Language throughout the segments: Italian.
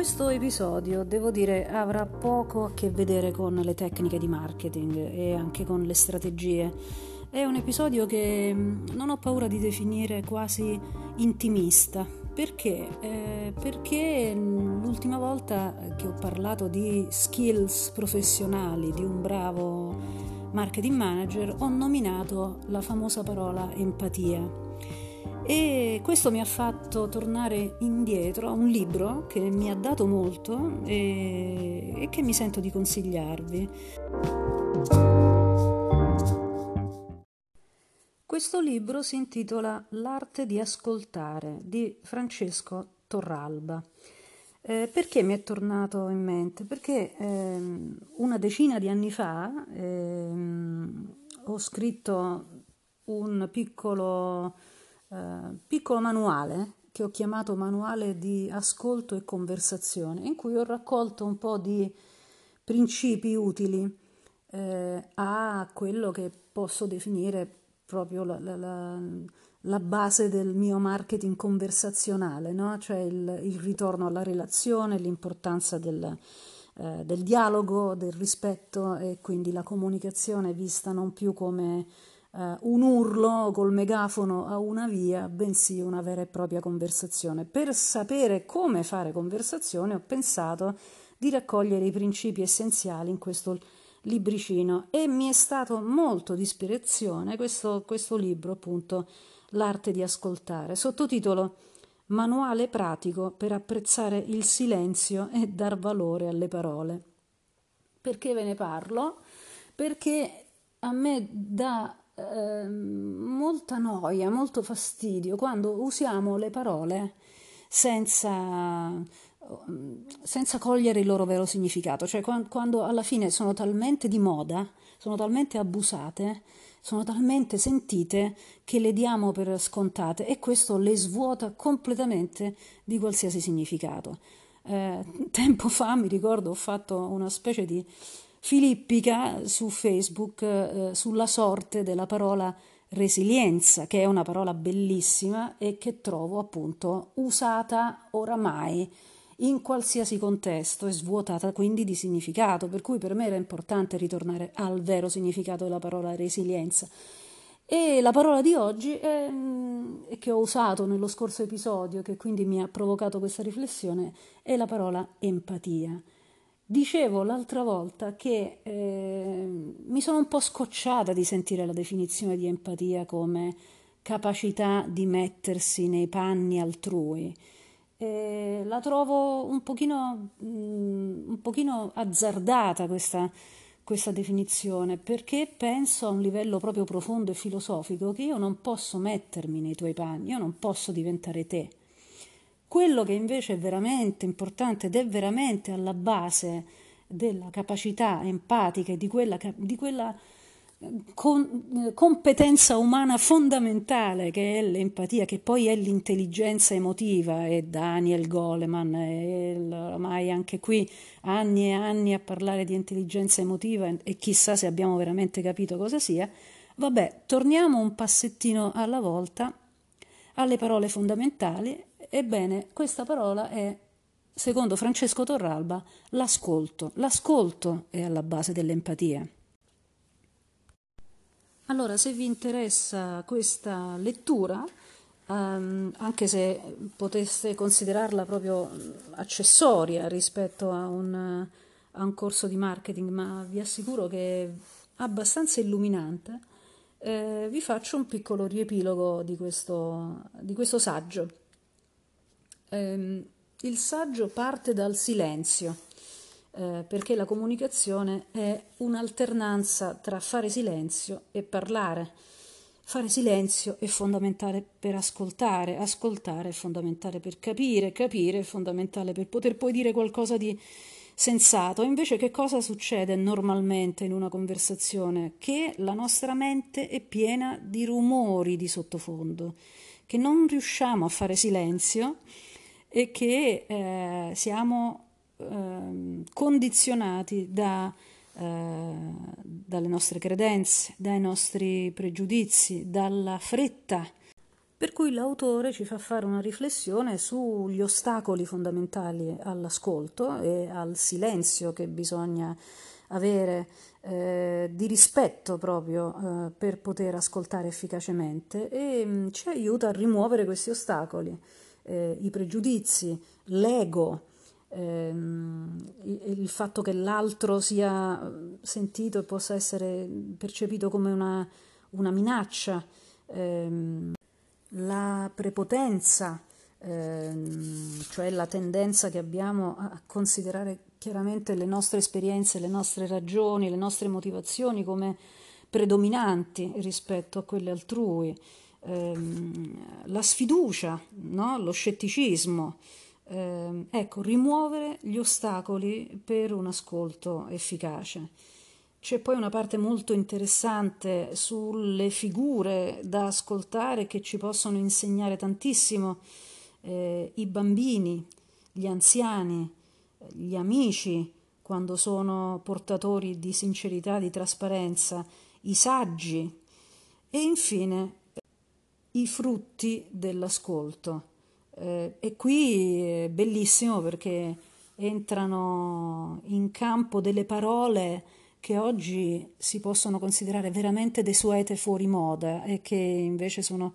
Questo episodio, devo dire, avrà poco a che vedere con le tecniche di marketing e anche con le strategie. È un episodio che mm, non ho paura di definire quasi intimista. Perché? Eh, perché l'ultima volta che ho parlato di skills professionali di un bravo marketing manager ho nominato la famosa parola empatia e questo mi ha fatto tornare indietro a un libro che mi ha dato molto e, e che mi sento di consigliarvi. Questo libro si intitola L'arte di ascoltare di Francesco Torralba. Eh, perché mi è tornato in mente? Perché ehm, una decina di anni fa ehm, ho scritto un piccolo eh, piccolo manuale che ho chiamato manuale di ascolto e conversazione, in cui ho raccolto un po' di principi utili eh, a quello che posso definire proprio la, la, la, la base del mio marketing conversazionale, no? cioè il, il, ritorno alla relazione, l'importanza del, eh, del dialogo, del rispetto e quindi la comunicazione vista non più come uh, un urlo col megafono a una via, bensì una vera e propria conversazione. Per sapere come fare conversazione ho pensato di raccogliere i principi essenziali in questo libricino e mi è stato molto di ispirazione questo, questo libro, appunto, L'arte di ascoltare, sottotitolo Manuale pratico per apprezzare il silenzio e dar valore alle parole. Perché ve ne parlo? Perché a me dà eh, molta noia, molto fastidio quando usiamo le parole senza, senza cogliere il loro vero significato, cioè quando, quando alla fine sono talmente di moda, sono talmente abusate, sono talmente sentite che le diamo per scontate e questo le svuota completamente di qualsiasi significato. Eh, tempo fa mi ricordo ho fatto una specie di filippica su Facebook eh, sulla sorte della parola resilienza, che è una parola bellissima e che trovo appunto usata oramai in qualsiasi contesto e svuotata quindi di significato, per cui per me era importante ritornare al vero significato della parola resilienza. E la parola di oggi, è, che ho usato nello scorso episodio, che quindi mi ha provocato questa riflessione, è la parola empatia. Dicevo l'altra volta che eh, mi sono un po' scocciata di sentire la definizione di empatia come capacità di mettersi nei panni altrui. Eh, la trovo un pochino, mm, un pochino azzardata questa, questa definizione perché penso a un livello proprio profondo e filosofico che io non posso mettermi nei tuoi panni, io non posso diventare te. Quello che invece è veramente importante ed è veramente alla base della capacità empatica e di quella, di quella con, competenza umana fondamentale che è l'empatia, che poi è l'intelligenza emotiva, e Daniel Goleman, e ormai anche qui anni e anni a parlare di intelligenza emotiva e chissà se abbiamo veramente capito cosa sia. Vabbè, torniamo un passettino alla volta alle parole fondamentali Ebbene, questa parola è, secondo Francesco Torralba, l'ascolto. L'ascolto è alla base dell'empatia. Allora, se vi interessa questa lettura, um, anche se poteste considerarla proprio accessoria rispetto a un, a un corso di marketing, ma vi assicuro che è abbastanza illuminante, eh, vi faccio un piccolo riepilogo di questo, di questo saggio ehm, il saggio parte dal silenzio, eh, perché la comunicazione è un'alternanza tra fare silenzio e parlare. Fare silenzio è fondamentale per ascoltare, ascoltare è fondamentale per capire, capire è fondamentale per poter poi dire qualcosa di sensato. Invece che cosa succede normalmente in una conversazione? Che la nostra mente è piena di rumori di sottofondo, che non riusciamo a fare silenzio e che eh, siamo eh, condizionati da, eh, dalle nostre credenze, dai nostri pregiudizi, dalla fretta. Per cui l'autore ci fa fare una riflessione sugli ostacoli fondamentali all'ascolto e al silenzio che bisogna avere eh, di rispetto proprio eh, per poter ascoltare efficacemente e mh, mm, ci aiuta a rimuovere questi ostacoli, eh, i pregiudizi, l'ego, ehm, il, il, fatto che l'altro sia mm, sentito e possa essere percepito come una, una minaccia, ehm, la prepotenza, ehm, cioè la tendenza che abbiamo a considerare chiaramente le nostre esperienze, le nostre ragioni, le nostre motivazioni come predominanti rispetto a quelle altrui, ehm, la sfiducia, no? lo scetticismo. Eh, ecco, rimuovere gli ostacoli per un ascolto efficace. C'è poi una parte molto interessante sulle figure da ascoltare che ci possono insegnare tantissimo, eh, i bambini, gli anziani, gli amici quando sono portatori di sincerità, di trasparenza, i saggi e infine i frutti dell'ascolto. Eh, e qui è bellissimo perché entrano in campo delle parole che oggi si possono considerare veramente desuete fuori moda e che invece sono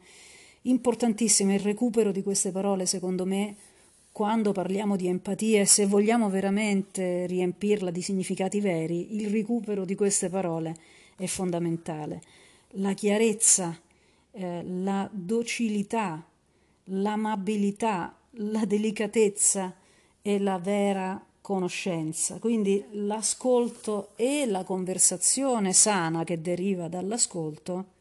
importantissime. Il recupero di queste parole, secondo me, quando parliamo di empatia e se vogliamo veramente riempirla di significati veri, il recupero di queste parole è fondamentale. La chiarezza, eh, la docilità, l'amabilità, la delicatezza e la vera conoscenza. Quindi l'ascolto e la conversazione sana che deriva dall'ascolto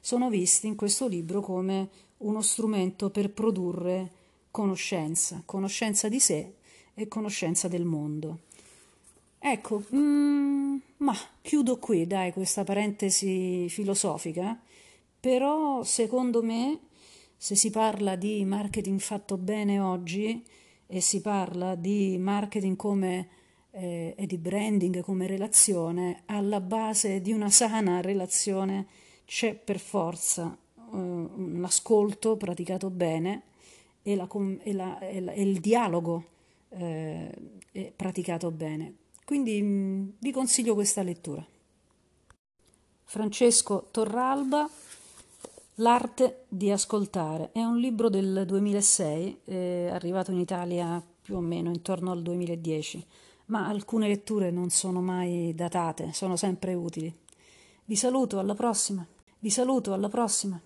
sono visti in questo libro come uno strumento per produrre conoscenza, conoscenza di sé e conoscenza del mondo. Ecco, mm, ma chiudo qui, dai, questa parentesi filosofica, però secondo me se si parla di marketing fatto bene oggi e si parla di marketing come eh, e di branding come relazione, alla base di una sana relazione c'è per forza eh, un ascolto praticato bene e, la, e, la, e, la, e il dialogo eh, praticato bene. Quindi mh, mm, vi consiglio questa lettura. Francesco Torralba, L'arte di ascoltare. È un libro del 2006, è arrivato in Italia più o meno intorno al 2010, ma alcune letture non sono mai datate, sono sempre utili. Vi saluto, alla prossima. Vi saluto, alla prossima.